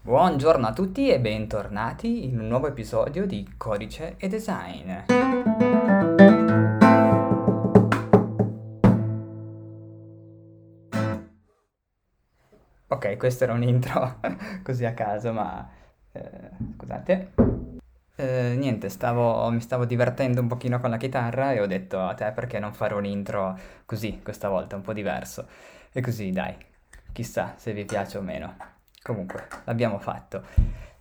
Buongiorno a tutti e bentornati in un nuovo episodio di Codice e Design. Ok, questo era un intro così a caso, ma eh, scusate. Eh, niente, stavo, mi stavo divertendo un pochino con la chitarra e ho detto a te perché non fare un intro così questa volta, un po' diverso. E così dai, chissà se vi piace o meno. Comunque, l'abbiamo fatto.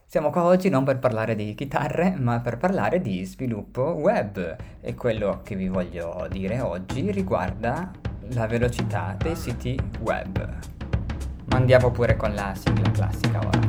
Siamo qua oggi non per parlare di chitarre, ma per parlare di sviluppo web. E quello che vi voglio dire oggi riguarda la velocità dei siti web. Ma andiamo pure con la sigla classica ora.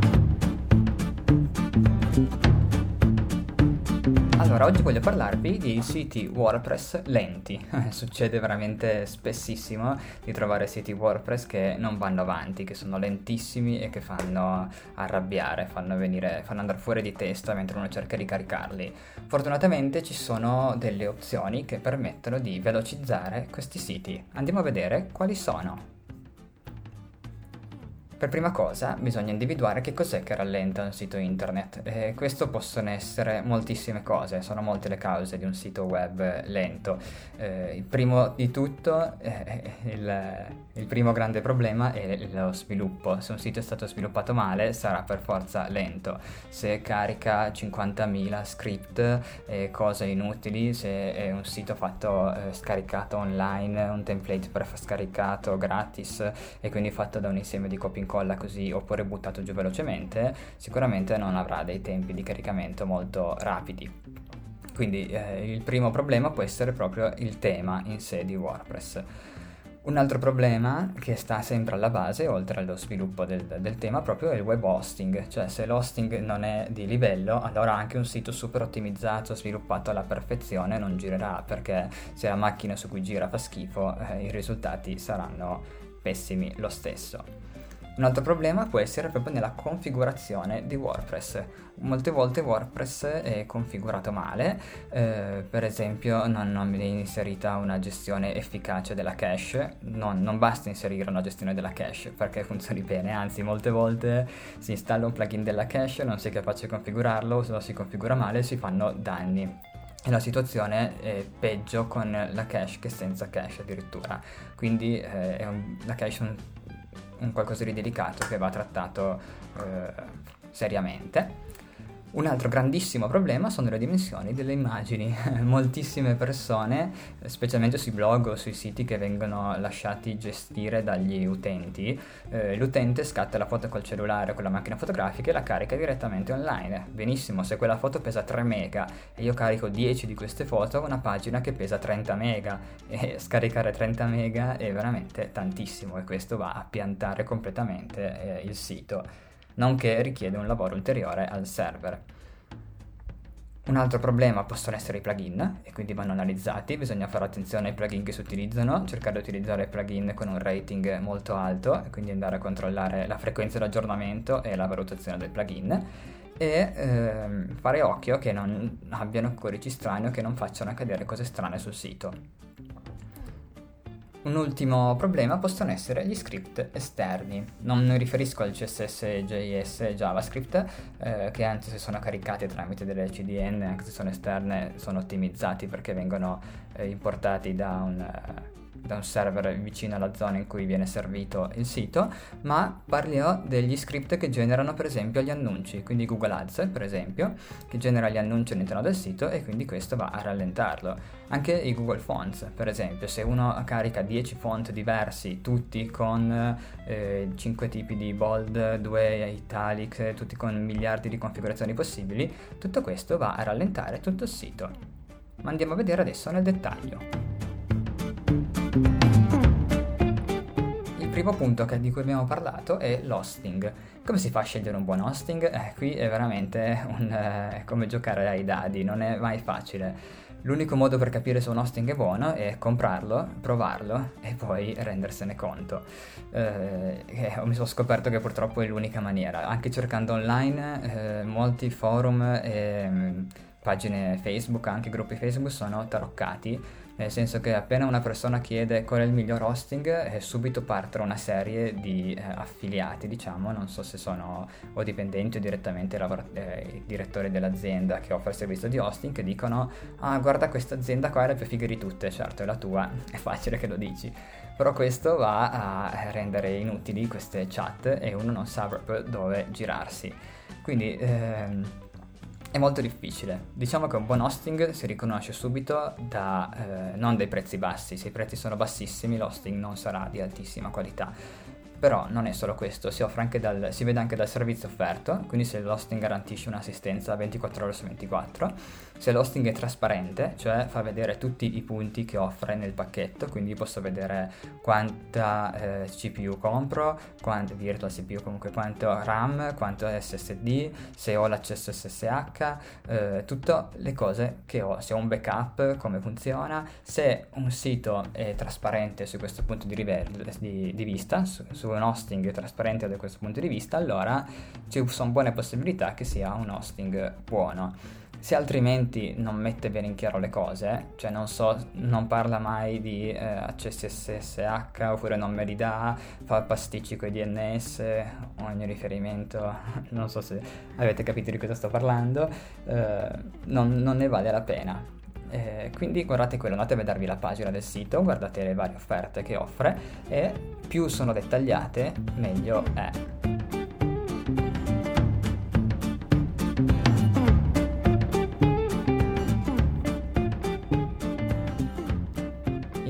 Allora, oggi voglio parlarvi di siti WordPress lenti. Succede veramente spessissimo di trovare siti WordPress che non vanno avanti, che sono lentissimi e che fanno arrabbiare, fanno, venire, fanno andare fuori di testa mentre uno cerca di caricarli. Fortunatamente ci sono delle opzioni che permettono di velocizzare questi siti. Andiamo a vedere quali sono. Per prima cosa bisogna individuare che cos'è che rallenta un sito internet e questo possono essere moltissime cose, sono molte le cause di un sito web lento. Eh, il primo di tutto, eh, il, il, primo grande problema è lo sviluppo. Se un sito è stato sviluppato male sarà per forza lento. Se carica 50.000 script e cose inutili, se è un sito fatto eh, scaricato online, un template scaricato gratis e quindi fatto da un insieme di copy incolla così oppure buttato giù velocemente, sicuramente non avrà dei tempi di caricamento molto rapidi. Quindi eh, il primo problema può essere proprio il tema in sé di WordPress. Un altro problema che sta sempre alla base, oltre allo sviluppo del, del, tema, proprio è il web hosting, cioè se l'hosting non è di livello, allora anche un sito super ottimizzato, sviluppato alla perfezione non girerà, perché se la macchina su cui gira fa schifo, eh, i risultati saranno pessimi lo stesso. Un altro problema può essere proprio nella configurazione di WordPress. Molte volte WordPress è configurato male, eh, per esempio non, non viene inserita una gestione efficace della cache, non, non, basta inserire una gestione della cache perché funzioni bene, anzi molte volte si installa un plugin della cache, non si è capace di configurarlo, se lo si configura male si fanno danni. E la situazione è peggio con la cache che senza cache addirittura. Quindi eh, un, la cache è un un qualcosa di delicato che va trattato eh, seriamente. Un altro grandissimo problema sono le dimensioni delle immagini. Moltissime persone, specialmente sui blog o sui siti che vengono lasciati gestire dagli utenti, eh, l'utente scatta la foto col cellulare o con la macchina fotografica e la carica direttamente online. Benissimo, se quella foto pesa 3 mega e io carico 10 di queste foto, una pagina che pesa 30 mega e scaricare 30 mega è veramente tantissimo e questo va a piantare completamente eh, il sito nonché richiede un lavoro ulteriore al server. Un altro problema possono essere i plugin e quindi vanno analizzati, bisogna fare attenzione ai plugin che si utilizzano, cercare di utilizzare plugin con un rating molto alto e quindi andare a controllare la frequenza di aggiornamento e la valutazione del plugin e ehm, fare occhio che non abbiano codici strani o che non facciano accadere cose strane sul sito. Un ultimo problema possono essere gli script esterni. Non mi riferisco al CSS, JS e JavaScript, eh, che anche se sono caricati tramite delle CDN, anche se sono esterne, sono ottimizzati perché vengono eh, importati da un, eh, da un server vicino alla zona in cui viene servito il sito, ma parliamo degli script che generano per esempio gli annunci, quindi Google Ads per esempio, che genera gli annunci all'interno del sito e quindi questo va a rallentarlo. Anche i Google Fonts, per esempio, se uno carica 10 font diversi, tutti con eh, 5 tipi di bold, 2 italic, tutti con miliardi di configurazioni possibili, tutto questo va a rallentare tutto il sito. Ma andiamo a vedere adesso nel dettaglio. Primo punto di cui abbiamo parlato è l'hosting. Come si fa a scegliere un buon hosting? Eh, qui è veramente un, eh, come giocare ai dadi, non è mai facile. L'unico modo per capire se un hosting è buono è comprarlo, provarlo e poi rendersene conto. Eh, mi sono scoperto che purtroppo è l'unica maniera. Anche cercando online, eh, molti forum e mm, pagine Facebook, anche gruppi Facebook sono taroccati nel senso che appena una persona chiede qual è il miglior hosting, eh, subito partono una serie di eh, affiliati, diciamo, non so se sono o dipendenti o direttamente lavor- eh, i direttori dell'azienda che offre il servizio di hosting, che dicono, ah guarda questa azienda qua è la più figa di tutte, certo è la tua, è facile che lo dici però questo va a rendere inutili queste chat e uno non sa proprio dove girarsi. Quindi ehm, è molto difficile. Diciamo che un buon hosting si riconosce subito da eh, non dai prezzi bassi, se i prezzi sono bassissimi l'hosting non sarà di altissima qualità però non è solo questo, si, dal, si, vede anche dal servizio offerto, quindi se l'hosting garantisce un'assistenza 24 ore su 24, se l'hosting è trasparente, cioè fa vedere tutti i punti che offre nel pacchetto, quindi posso vedere quanta eh, CPU compro, quanto virtual CPU comunque quanto RAM, quanto SSD, se ho l'accesso SSH, eh, tutte le cose che ho, se ho un backup, come funziona, se un sito è trasparente su questo punto di, livello, di, di vista, su, su un hosting trasparente da questo punto di vista, allora ci sono buone possibilità che sia un hosting buono. Se altrimenti non mette bene in chiaro le cose, cioè non so, non parla mai di eh, accessi SSH oppure non me li dà, fa pasticci con i DNS, ogni riferimento, non so se avete capito di cosa sto parlando, eh, non, non ne vale la pena. Eh, quindi guardate quello, andate a vedervi la pagina del sito, guardate le varie offerte che offre e più sono dettagliate meglio è.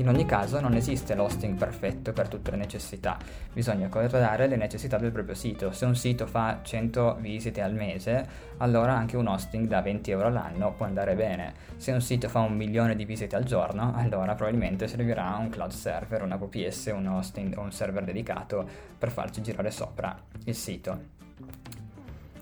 Ogni caso non esiste l'hosting perfetto per tutte le necessità, bisogna guardare le necessità del proprio sito. Se un sito fa 100 visite al mese, allora anche un hosting da 20 euro all'anno può andare bene. Se un sito fa un milione di visite al giorno, allora probabilmente servirà un cloud server, una VPS, un hosting o un server dedicato per farci girare sopra il sito.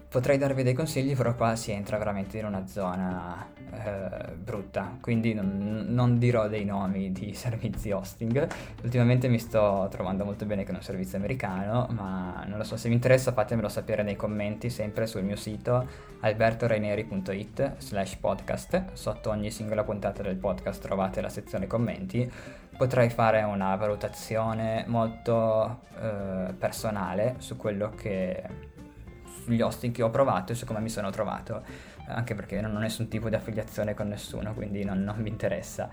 Potrei darvi dei consigli, però qua si entra veramente in una zona eh, brutta, quindi non, non, dirò dei nomi di servizi hosting. Ultimamente mi sto trovando molto bene con un servizio americano, ma non lo so, se vi interessa fatemelo sapere nei commenti, sempre sul mio sito albertoraineri.it slash podcast. Sotto ogni singola puntata del podcast trovate la sezione commenti. Potrei fare una valutazione molto eh, personale su quello che sugli hosting che ho provato e su come mi sono trovato, anche perché non ho nessun tipo di affiliazione con nessuno, quindi non, non mi interessa.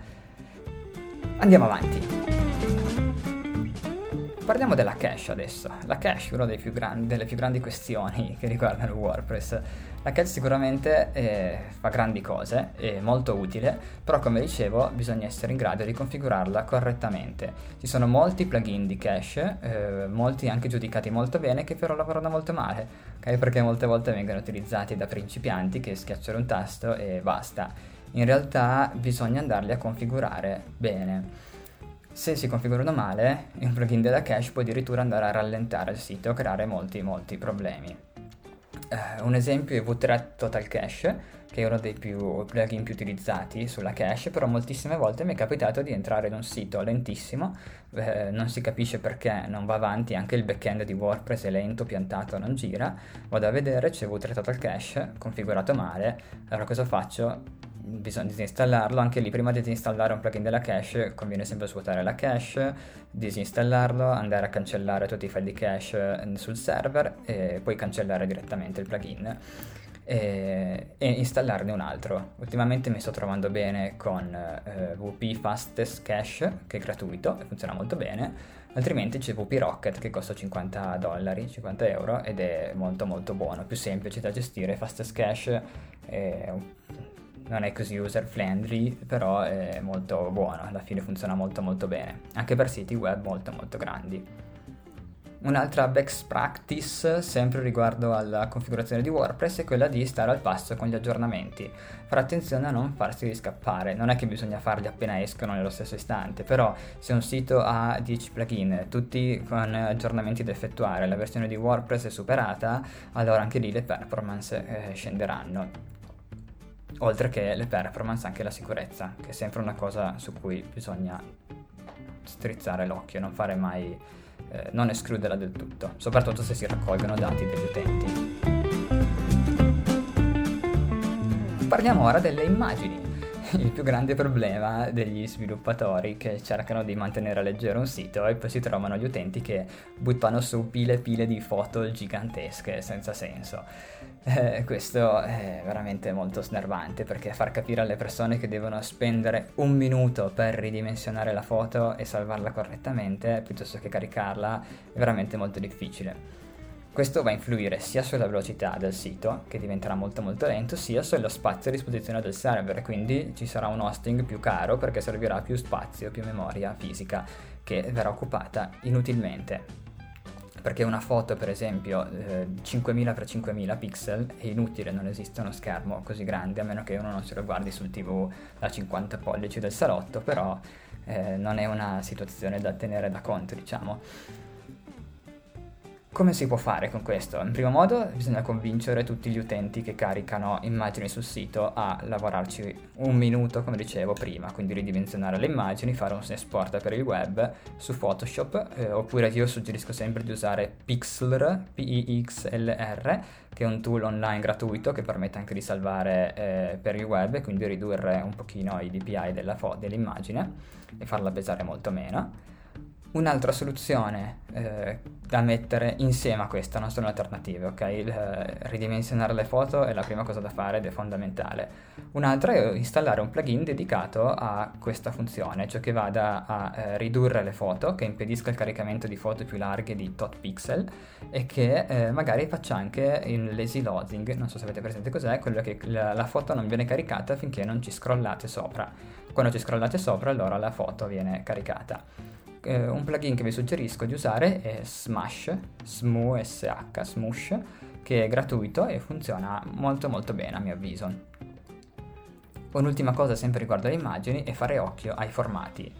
Andiamo avanti. Parliamo della cache adesso. La cache è una delle più grandi questioni che riguardano WordPress. La cache sicuramente eh, fa grandi cose, è molto utile, però come dicevo bisogna essere in grado di configurarla correttamente. Ci sono molti plugin di cache, eh, molti anche giudicati molto bene, che però lavorano molto male, okay? perché molte volte vengono utilizzati da principianti che schiacciano un tasto e basta. In realtà bisogna andarli a configurare bene. Se si configurano male, un plugin della cache può addirittura andare a rallentare il sito e creare molti molti problemi. Uh, un esempio è V3 Total Cache, che è uno dei più plugin più utilizzati sulla cache, però moltissime volte mi è capitato di entrare in un sito lentissimo, eh, non si capisce perché non va avanti, anche il backend di WordPress è lento, piantato, non gira, vado a vedere, c'è V3 Total Cache configurato male, allora cosa faccio? Bisogna disinstallarlo, anche lì prima di disinstallare un plugin della cache conviene sempre svuotare la cache, disinstallarlo, andare a cancellare tutti i file di cache eh, sul server e poi cancellare direttamente il plugin e, e installarne un altro. Ultimamente mi sto trovando bene con eh, WP Fastest Cache che è gratuito e funziona molto bene, altrimenti c'è WP Rocket che costa 50 dollari, 50 euro ed è molto molto buono, più semplice da gestire, Fastest Cache è non è così user friendly, però è molto buono, alla fine funziona molto molto bene, anche per siti web molto molto grandi. Un'altra best practice, sempre riguardo alla configurazione di WordPress, è quella di stare al passo con gli aggiornamenti. Fare attenzione a non farsi scappare, non è che bisogna farli appena escono nello stesso istante, però se un sito ha 10 plugin, tutti con aggiornamenti da effettuare, la versione di WordPress è superata, allora anche lì le performance eh, scenderanno oltre che le performance anche la sicurezza, che è sempre una cosa su cui bisogna strizzare l'occhio, non fare mai, eh, non escluderla del tutto, soprattutto se si raccolgono dati degli utenti. Parliamo ora delle immagini. Il più grande problema degli sviluppatori che cercano di mantenere leggero un sito e poi si trovano gli utenti che buttano su pile e pile di foto gigantesche senza senso. Eh, questo è veramente molto snervante perché far capire alle persone che devono spendere un minuto per ridimensionare la foto e salvarla correttamente piuttosto che caricarla è veramente molto difficile. Questo va a influire sia sulla velocità del sito, che diventerà molto molto lento, sia sullo spazio a disposizione del server, quindi ci sarà un hosting più caro perché servirà più spazio, più memoria fisica che verrà occupata inutilmente. Perché una foto, per esempio, eh, 5000x5000 pixel è inutile, non esiste uno schermo così grande, a meno che uno non se lo guardi sul TV da 50 pollici del salotto, però eh, non è una situazione da tenere da conto, diciamo. Come si può fare con questo? In primo modo bisogna convincere tutti gli utenti che caricano immagini sul sito a lavorarci un minuto, come dicevo prima, quindi ridimensionare le immagini, fare un export per il web su Photoshop, eh, oppure io suggerisco sempre di usare Pixlr, P-I-X-L-R, che è un tool online gratuito che permette anche di salvare eh, per il web e quindi ridurre un pochino i DPI fo- dell'immagine e farla pesare molto meno. Un'altra soluzione eh, da mettere insieme a questa, non sono alternative, ok? Il, eh, ridimensionare le foto è la prima cosa da fare ed è fondamentale. Un'altra è installare un plugin dedicato a questa funzione, cioè che vada a eh, ridurre le foto, che impedisca il caricamento di foto più larghe di tot pixel e che eh, magari faccia anche il lazy loading, non so se avete presente cos'è, quello che la, la foto non viene caricata finché non ci scrollate sopra. Quando ci scrollate sopra allora la foto viene caricata eh, un plugin che vi suggerisco di usare è Smash, Smu SH, Smush, che è gratuito e funziona molto molto bene a mio avviso. Un'ultima cosa sempre riguardo alle immagini è fare occhio ai formati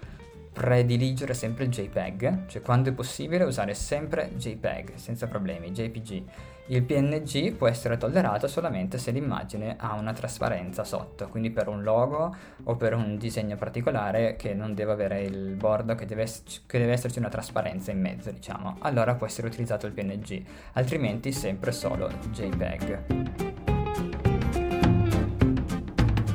prediligere sempre il JPEG, cioè quando è possibile usare sempre JPEG senza problemi, JPG. Il PNG può essere tollerato solamente se l'immagine ha una trasparenza sotto, quindi per un logo o per un disegno particolare che non deve avere il bordo, che deve, che deve esserci una trasparenza in mezzo, diciamo. Allora può essere utilizzato il PNG, altrimenti sempre solo JPEG.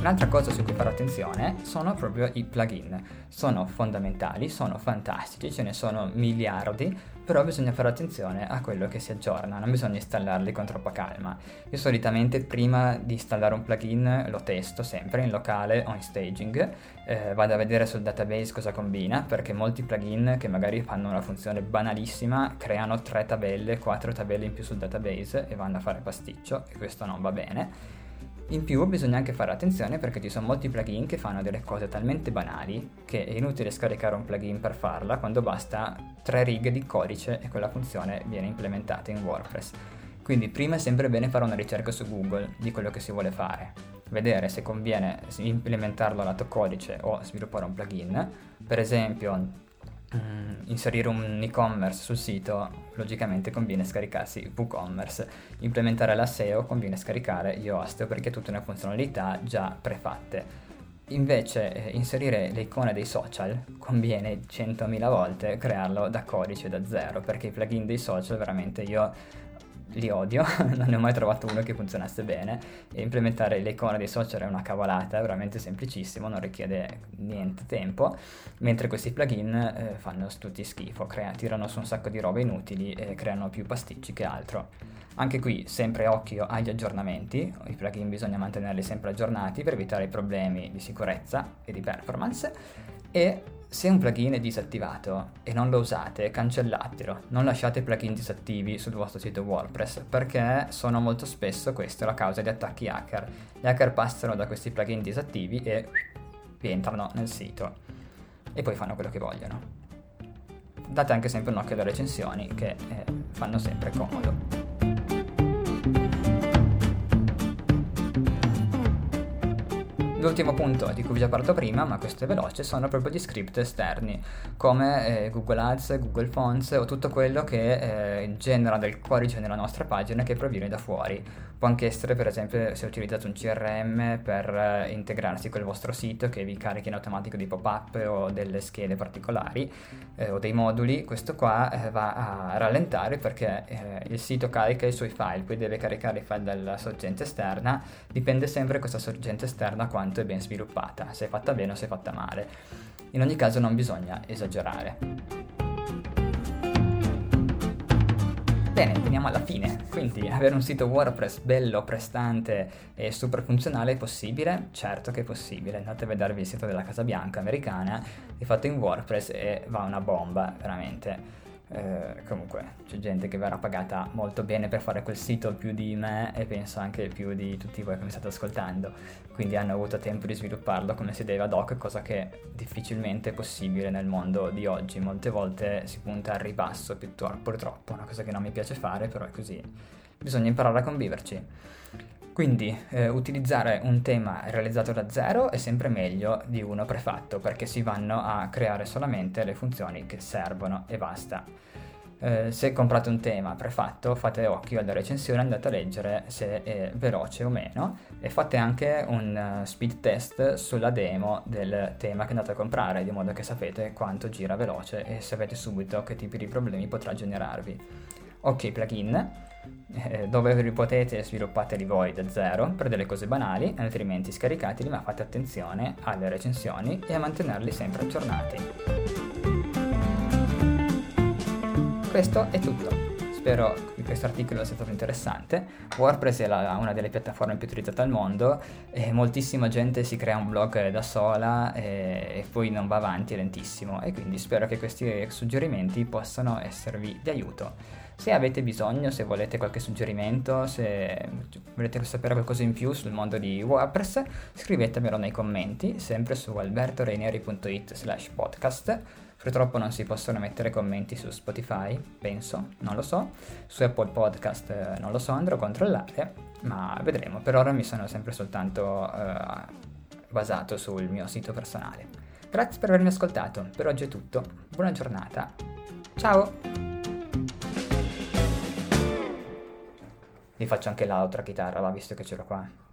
Un'altra cosa su cui fare attenzione sono proprio i plugin. Sono fondamentali, sono fantastici, ce ne sono miliardi, però bisogna fare attenzione a quello che si aggiorna, non bisogna installarli con troppa calma. Io solitamente prima di installare un plugin lo testo sempre in locale o in staging, eh, vado a vedere sul database cosa combina, perché molti plugin che magari fanno una funzione banalissima creano tre tabelle, quattro tabelle in più sul database e vanno a fare pasticcio e questo non va bene. In più bisogna anche fare attenzione perché ci sono molti plugin che fanno delle cose talmente banali che è inutile scaricare un plugin per farla quando basta tre righe di codice e quella funzione viene implementata in WordPress. Quindi prima è sempre bene fare una ricerca su Google di quello che si vuole fare, vedere se conviene implementarlo lato codice o sviluppare un plugin. Per esempio inserire un e-commerce sul sito, logicamente conviene scaricarsi WooCommerce. Implementare la SEO conviene scaricare Yoast perché tutte le funzionalità già prefatte. Invece eh, inserire le icone dei social conviene 100.000 volte crearlo da codice da zero perché i plugin dei social veramente io li odio, non ne ho mai trovato uno che funzionasse bene e implementare le icone dei social è una cavolata, è veramente semplicissimo, non richiede niente tempo, mentre questi plugin eh, fanno tutti schifo, crea- tirano su un sacco di robe inutili e creano più pasticci che altro. Anche qui sempre occhio agli aggiornamenti, i plugin bisogna mantenerli sempre aggiornati per evitare problemi di sicurezza e di performance e se un plugin è disattivato e non lo usate, cancellatelo. Non lasciate plugin disattivi sul vostro sito WordPress perché sono molto spesso questa la causa di attacchi hacker. Gli hacker passano da questi plugin disattivi e rientrano nel sito e poi fanno quello che vogliono. Date anche sempre un occhio alle recensioni che eh, fanno sempre comodo. L'ultimo punto di cui vi ho parlato prima, ma questo è veloce, sono proprio gli script esterni, come eh, Google Ads, Google Fonts o tutto quello che eh, genera del codice nella nostra pagina che proviene da fuori. Può anche essere, per esempio, se utilizzate un CRM per eh, integrarsi col vostro sito che vi carichi in automatico dei pop-up o delle schede particolari eh, o dei moduli, questo qua eh, va a rallentare perché eh, il sito carica i suoi file, poi deve caricare i file dalla sorgente esterna, dipende sempre questa sorgente esterna quanto è ben sviluppata, se è fatta bene o se è fatta male. In ogni caso non bisogna esagerare. Bene, veniamo alla fine. Quindi avere un sito WordPress bello, prestante e super funzionale è possibile? Certo che è possibile. Andate a vedervi il sito della Casa Bianca americana, è fatto in WordPress e va una bomba, veramente. Eh, comunque c'è gente che verrà pagata molto bene per fare quel sito più di me e penso anche più di tutti voi che mi state ascoltando. Quindi hanno avuto tempo di svilupparlo come si deve ad hoc cosa che difficilmente è possibile nel mondo di oggi. Molte volte si punta al ribasso purtroppo una cosa che non mi piace fare però è così. Bisogna imparare a conviverci quindi eh, utilizzare un tema realizzato da zero è sempre meglio di uno prefatto perché si vanno a creare solamente le funzioni che servono e basta. Eh, se comprate un tema prefatto fate occhio alla recensione, andate a leggere se è veloce o meno e fate anche un uh, speed test sulla demo del tema che andate a comprare di modo che sapete quanto gira veloce e sapete subito che tipi di problemi potrà generarvi. Ok plugin, eh, dove vi potete sviluppateli voi da zero per delle cose banali, altrimenti scaricateli, ma fate attenzione alle recensioni e a mantenerli sempre aggiornati. Questo è tutto. Spero che questo articolo sia stato interessante. WordPress è la, una delle piattaforme più utilizzate al mondo e moltissima gente si crea un blog da sola e, e poi non va avanti, lentissimo. E quindi spero che questi suggerimenti possano esservi di aiuto. Se avete bisogno, se volete qualche suggerimento, se volete sapere qualcosa in più sul mondo di WordPress, scrivetemelo nei commenti, sempre su albertoreineri.it slash podcast. Purtroppo non si possono mettere commenti su Spotify, penso, non lo so. Su Apple Podcast eh, non lo so, andrò a controllare, ma vedremo. Per ora mi sono sempre soltanto eh, basato sul mio sito personale. Grazie per avermi ascoltato, per oggi è tutto. Buona giornata. Ciao! Vi faccio anche l'altra chitarra, va, visto che ce l'ho qua.